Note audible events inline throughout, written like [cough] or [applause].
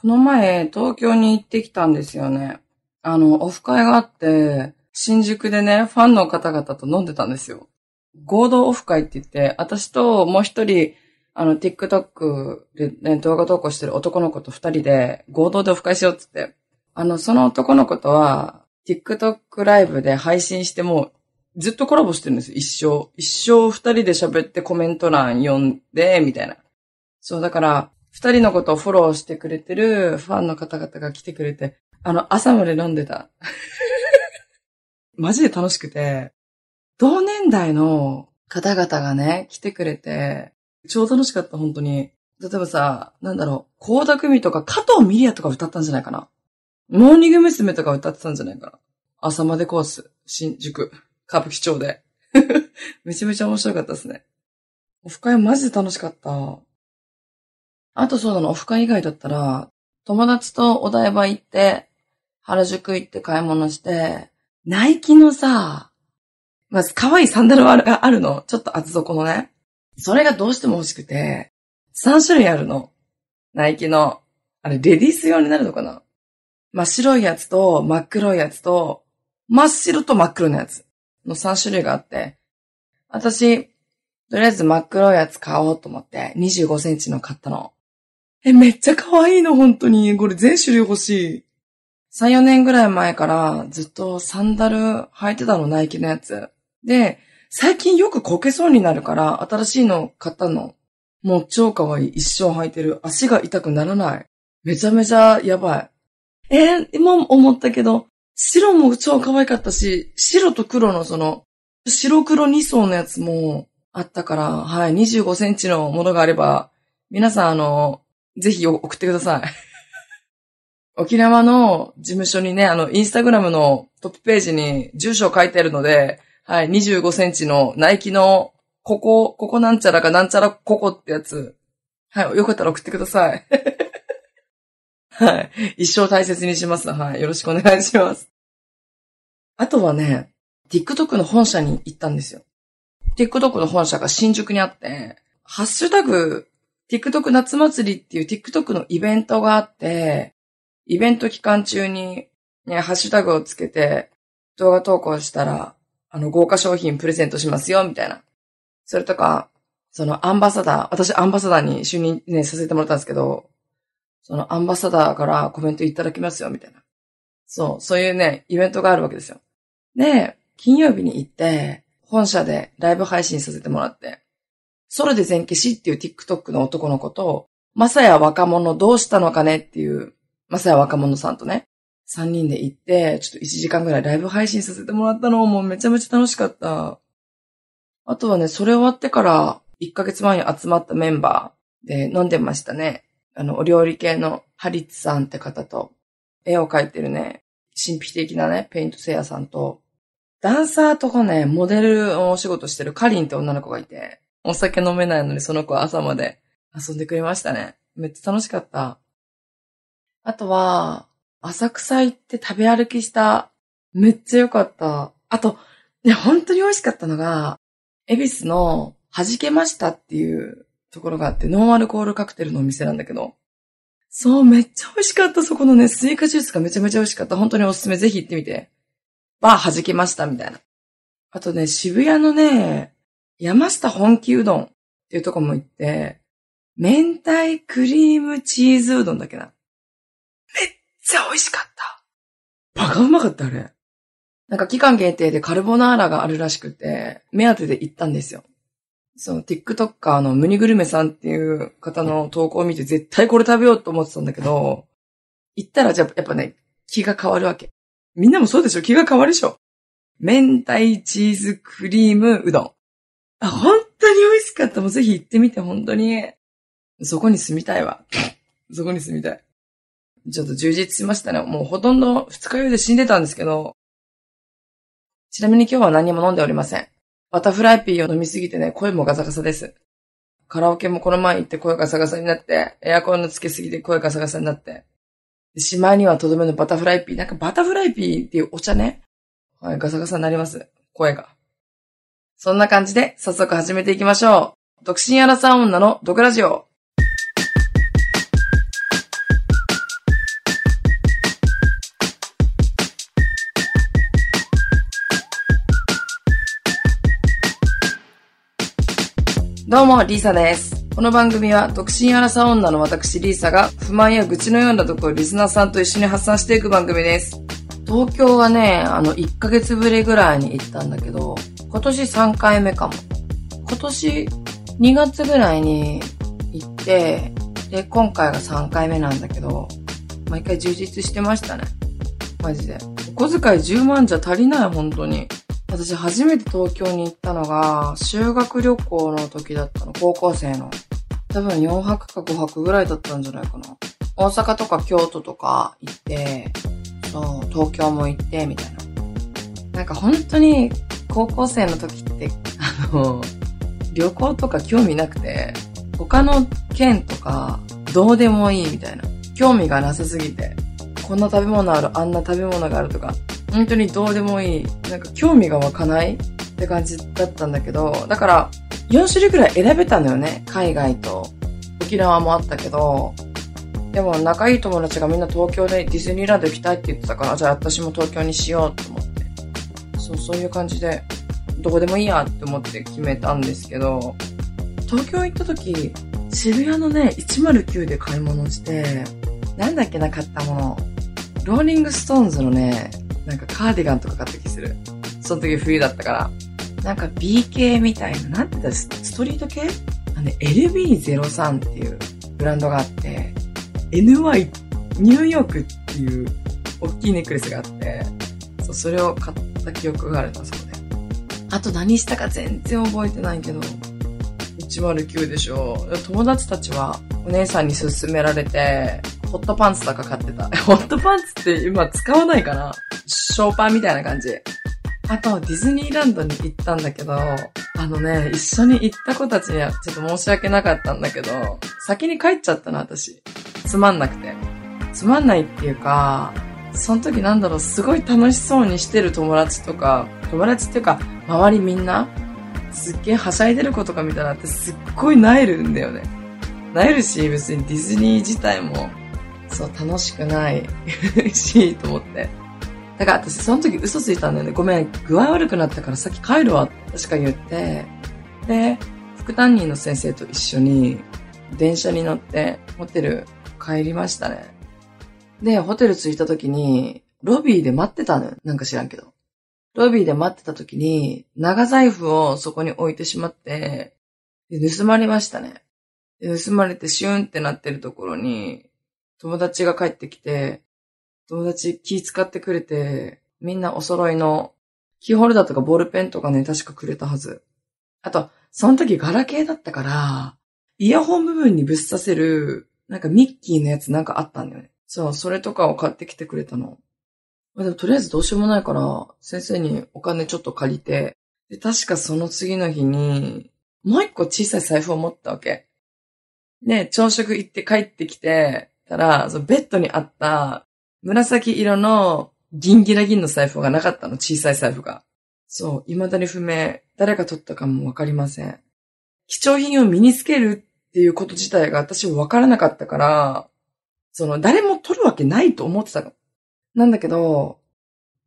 この前、東京に行ってきたんですよね。あの、オフ会があって、新宿でね、ファンの方々と飲んでたんですよ。合同オフ会って言って、私ともう一人、あの、TikTok で、ね、動画投稿してる男の子と二人で合同でオフ会しようって言って、あの、その男の子とは、TikTok ライブで配信しても、ずっとコラボしてるんですよ、一生。一生二人で喋ってコメント欄読んで、みたいな。そう、だから、二人のことをフォローしてくれてるファンの方々が来てくれて、あの、朝まで飲んでた。[laughs] マジで楽しくて、同年代の方々がね、来てくれて、超楽しかった、本当に。例えばさ、なんだろう、高田組とか加藤ミリアとか歌ったんじゃないかな。モーニング娘。とか歌ってたんじゃないかな。朝までコース、新宿、歌舞伎町で。[laughs] めちゃめちゃ面白かったですね。オフ会マジで楽しかった。あとそうだなの、オフ会以外だったら、友達とお台場行って、原宿行って買い物して、ナイキのさ、まず可愛いサンダルがあるの。ちょっと厚底のね。それがどうしても欲しくて、3種類あるの。ナイキの。あれ、レディース用になるのかな真っ白いやつと、真っ黒いやつと、真っ白と真っ黒のやつの3種類があって、私、とりあえず真っ黒いやつ買おうと思って、25センチの買ったの。え、めっちゃ可愛いの、本当に。これ全種類欲しい。3、4年ぐらい前からずっとサンダル履いてたの、ナイキのやつ。で、最近よくこけそうになるから、新しいの買ったの。もう超可愛い。一生履いてる。足が痛くならない。めちゃめちゃやばい。えー今思ったけど、白も超可愛かったし、白と黒のその、白黒2層のやつもあったから、はい、25センチのものがあれば、皆さんあの、ぜひ送ってください。[laughs] 沖縄の事務所にね、あの、インスタグラムのトップページに住所を書いてあるので、はい、25センチのナイキの、ここ、ここなんちゃらかなんちゃらここってやつ。はい、よかったら送ってください。[laughs] はい。一生大切にします。はい。よろしくお願いします。あとはね、TikTok の本社に行ったんですよ。TikTok の本社が新宿にあって、ハッシュタグ、TikTok 夏祭りっていう TikTok のイベントがあって、イベント期間中に、ね、ハッシュタグをつけて動画投稿したら、あの、豪華商品プレゼントしますよ、みたいな。それとか、そのアンバサダー、私アンバサダーに就任ね、させてもらったんですけど、そのアンバサダーからコメントいただきますよ、みたいな。そう、そういうね、イベントがあるわけですよ。で、金曜日に行って、本社でライブ配信させてもらって、ソロで全消しっていう TikTok の男の子と、まさや若者どうしたのかねっていう、まさや若者さんとね、3人で行って、ちょっと1時間ぐらいライブ配信させてもらったのもうめちゃめちゃ楽しかった。あとはね、それ終わってから1ヶ月前に集まったメンバーで飲んでましたね。あの、お料理系のハリッツさんって方と、絵を描いてるね、神秘的なね、ペイントセイヤさんと、ダンサーとかね、モデルのお仕事してるカリンって女の子がいて、お酒飲めないのにその子は朝まで遊んでくれましたね。めっちゃ楽しかった。あとは、浅草行って食べ歩きした。めっちゃ良かった。あと、ね、本当に美味しかったのが、恵比寿の弾けましたっていうところがあって、ノンアルコールカクテルのお店なんだけど、そう、めっちゃ美味しかった。そこのね、スイカジュースがめちゃめちゃ美味しかった。本当におすすめ。ぜひ行ってみて。バー弾けました、みたいな。あとね、渋谷のね、山下本気うどんっていうとこも行って、明太クリームチーズうどんだっけな。めっちゃ美味しかった。バカうまかった、あれ。なんか期間限定でカルボナーラがあるらしくて、目当てで行ったんですよ。そう、TikToker のムニグルメさんっていう方の投稿を見て絶対これ食べようと思ってたんだけど、行ったらじゃあやっぱね、気が変わるわけ。みんなもそうでしょ気が変わるでしょ明太チーズクリームうどん。あ、本当に美味しかった。もうぜひ行ってみて、本当に。そこに住みたいわ。そこに住みたい。ちょっと充実しましたね。もうほとんど二日酔いで死んでたんですけど。ちなみに今日は何も飲んでおりません。バタフライピーを飲みすぎてね、声もガサガサです。カラオケもこの前行って声ガサガサになって、エアコンのつけすぎて声ガサガサになって。しまいにはとどめのバタフライピー。なんかバタフライピーっていうお茶ね。はい、ガサガサになります。声が。そんな感じで早速始めていきましょう。独身アラサー女の毒ラジオ。どうも、リーサです。この番組は、独身アラサー女の私リーサが、不満や愚痴のようなとこをリスナーさんと一緒に発散していく番組です。東京はね、あの、1ヶ月ぶりぐらいに行ったんだけど、今年3回目かも。今年2月ぐらいに行って、で、今回が3回目なんだけど、毎回充実してましたね。マジで。お小遣い10万じゃ足りない、本当に。私初めて東京に行ったのが、修学旅行の時だったの、高校生の。多分4泊か5泊ぐらいだったんじゃないかな。大阪とか京都とか行って、そう、東京も行って、みたいな。なんか本当に高校生の時って、あの、旅行とか興味なくて、他の県とかどうでもいいみたいな。興味がなさすぎて、こんな食べ物ある、あんな食べ物があるとか、本当にどうでもいい。なんか興味が湧かない？って感じだったんだけど、だから4種類くらい選べたんだよね。海外と沖縄もあったけど、でも仲いい友達がみんな東京でディズニーランド行きたいって言ってたから、じゃあ私も東京にしようと思って。そう、そういう感じで、どこでもいいやって思って決めたんですけど、東京行った時、渋谷のね、109で買い物して、なんだっけな、買ったもの。ローリングストーンズのね、なんかカーディガンとか買った気する。その時冬だったから。なんか B 系みたいな、なんて言ったらストリート系？あのね、LB03 っていうブランドがあって、NY ニューヨークっていう大きいネックレスがあって、そう、それを買った記憶があるな、そこで。あと何したか全然覚えてないけど、109でしょ。友達たちはお姉さんに勧められて、ホットパンツとか買ってた。[laughs] ホットパンツって今使わないかな？ショーパンみたいな感じ。あと、ディズニーランドに行ったんだけど、あのね、一緒に行った子たちにはちょっと申し訳なかったんだけど、先に帰っちゃったな、私。つまんなくて。つまんないっていうか、その時なんだろう、すごい楽しそうにしてる友達とか、友達っていうか、周りみんな、すっげえはしゃいでる子とか見たらってすっごい萎えるんだよね。萎えるし、別にディズニー自体も、そう、楽しくない [laughs] し、と思って。だから私その時嘘ついたんだよね。ごめん、具合悪くなったから先帰るわって確か言って、で、副担任の先生と一緒に電車に乗ってホテル帰りましたね。で、ホテル着いた時に、ロビーで待ってたのよ。なんか知らんけど。ロビーで待ってた時に、長財布をそこに置いてしまって、で盗まれましたね。で盗まれてシューンってなってるところに、友達が帰ってきて、友達気使ってくれて、みんなお揃いのキーホルダーとかボールペンとかね、確かくれたはず。あと、その時ガラケーだったから、イヤホン部分にぶっ刺せる、なんかミッキーのやつなんかあったんだよね。そう、それとかを買ってきてくれたの。まあでもとりあえずどうしようもないから、先生にお金ちょっと借りて、で、確かその次の日に、もう一個小さい財布を持ったわけ。で、朝食行って帰ってきて、たら、そのベッドにあった紫色の銀ギラ銀の財布がなかったの、小さい財布が。そう、未だに不明。誰が取ったかもわかりません。貴重品を身につけるっていうこと自体が私はわからなかったから、その、誰も取るわけないと思ってたの。なんだけど、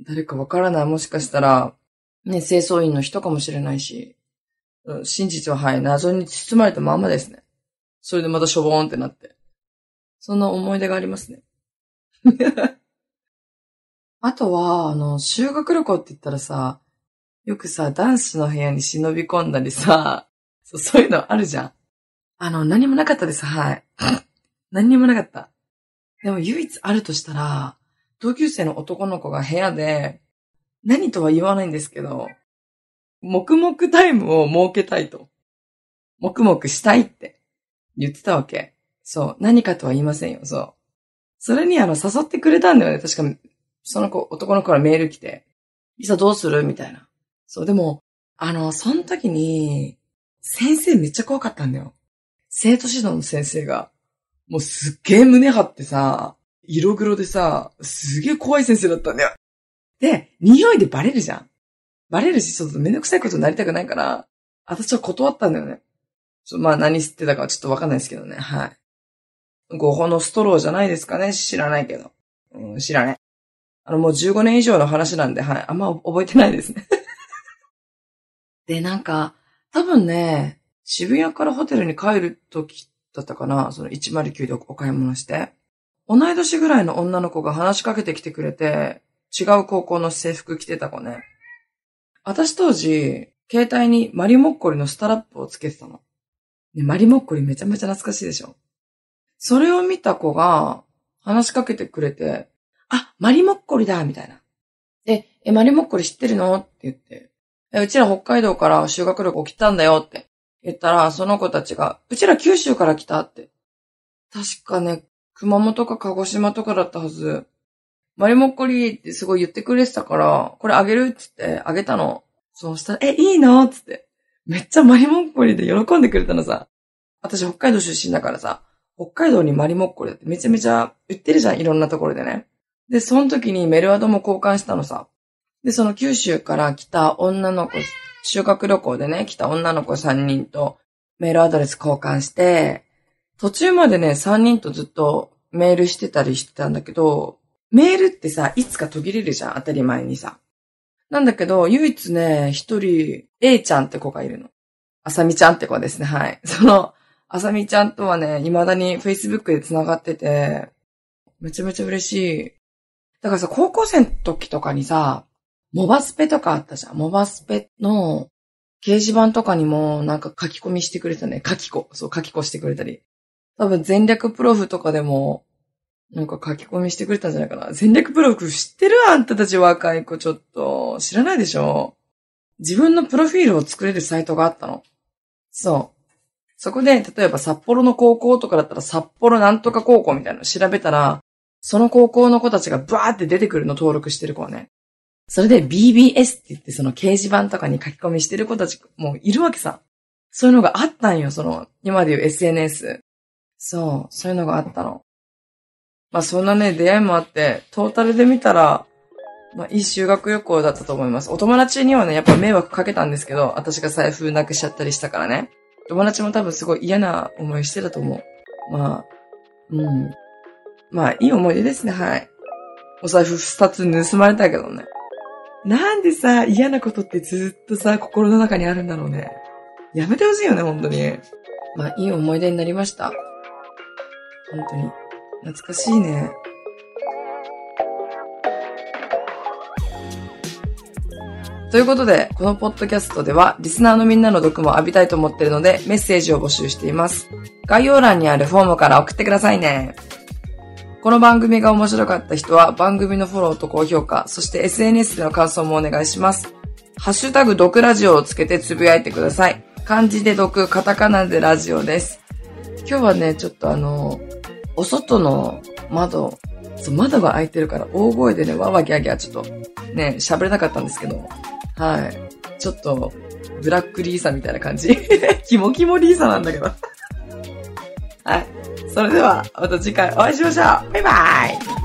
誰かわからない。もしかしたら、ね、清掃員の人かもしれないし、真実ははい、謎に包まれたまんまですね。それでまたしょぼーんってなって。そんな思い出がありますね。[laughs] あとは、あの、修学旅行って言ったらさ、よくさ、男子の部屋に忍び込んだりさ、そうそういうのあるじゃん。あの、何もなかったです、はい。何にもなかった。でも唯一あるとしたら、同級生の男の子が部屋で、何とは言わないんですけど、黙々タイムを設けたいと。黙々したいって言ってたわけ。そう。何かとは言いませんよ、そう。それにあの、誘ってくれたんだよね。確か、その子、男の子からメール来て、いざどうするみたいな。そう、でも、あの、その時に、先生めっちゃ怖かったんだよ。生徒指導の先生が、もうすっげえ胸張ってさ、色黒でさ、すげえ怖い先生だったんだよ。で、匂いでバレるじゃん。バレるし、ちょっとめんどくさいことになりたくないから、私は断ったんだよね。ちょまあ何吸ってたかはちょっとわかんないですけどね。はい。合法のストローじゃないですかね？知らないけど。うん、知らない。あの、もう15年以上の話なんで、はい。あんま覚えてないですね。[laughs] で、なんか、多分ね、渋谷からホテルに帰る時だったかな、その109でお買い物して。同い年ぐらいの女の子が話しかけてきてくれて、違う高校の制服着てた子ね。私当時、携帯にマリモッコリのスタラップをつけてたの。ね、マリモッコリめちゃめちゃ懐かしいでしょ。それを見た子が話しかけてくれて、あ、マリモッコリだみたいな。え、え、マリモッコリ知ってるの？って言って、うちら北海道から修学旅行来たんだよって言ったら、その子たちが、うちら九州から来たって。確かね、熊本か鹿児島とかだったはず。マリモッコリーってすごい言ってくれてたから、これあげるっつってあげたの。そうしたら、え、いいのつって。めっちゃマリモッコリーで喜んでくれたのさ。私北海道出身だからさ、北海道にマリモッコリだってめちゃめちゃ売ってるじゃん、いろんなところでね。で、その時にメルアドも交換したのさ。で、その九州から来た女の子、修学旅行でね、来た女の子3人とメールアドレス交換して、途中までね、3人とずっとメールしてたりしてたんだけど、メールってさ、いつか途切れるじゃん、当たり前にさ。なんだけど、唯一ね、一人、A ちゃんって子がいるの。あさみちゃんって子ですね、はい。[laughs] その、あさみちゃんとはね、未だに Facebook で繋がってて、めちゃめちゃ嬉しい。だからさ、高校生の時とかにさ、モバスペとかあったじゃん。モバスペの掲示板とかにもなんか書き込みしてくれたね。書き子。そう、書き子してくれたり。多分全略プロフとかでも、なんか書き込みしてくれたんじゃないかな。全略プロフ知ってるあんたたち若い子ちょっと。知らないでしょ自分のプロフィールを作れるサイトがあったの。そう。そこで、例えば札幌の高校とかだったら札幌なんとか高校みたいなの調べたら、その高校の子たちがバーって出てくるの登録してる子はね。それで BBS って言ってその掲示板とかに書き込みしてる子たちもいるわけさ。そういうのがあったんよ、その、今で言う SNS。そう、そういうのがあったの。まあそんなね、出会いもあって、トータルで見たら、まあいい修学旅行だったと思います。お友達にはね、やっぱ迷惑かけたんですけど、私が財布なくしちゃったりしたからね。友達も多分すごい嫌な思いしてたと思う。まあ、うん。まあ、いい思い出ですね、はい。お財布二つ盗まれたけどね。なんでさ、嫌なことってずっとさ、心の中にあるんだろうね。やめてほしいよね、本当に。まあ、いい思い出になりました。本当に。懐かしいね。ということで、このポッドキャストでは、リスナーのみんなの毒も浴びたいと思っているので、メッセージを募集しています。概要欄にあるフォームから送ってくださいね。この番組が面白かった人は、番組のフォローと高評価、そして SNS での感想もお願いします。ハッシュタグ毒ラジオをつけてつぶやいてください。漢字で毒、カタカナでラジオです。今日はね、ちょっとあの、お外の窓、そう窓が開いてるから大声でね、わわギャギャちょっとね、喋れなかったんですけど、はい。ちょっと、ブラックリーサみたいな感じ。[laughs] キモキモリーサなんだけど。[laughs] はい。それでは、また次回お会いしましょう。バイバイ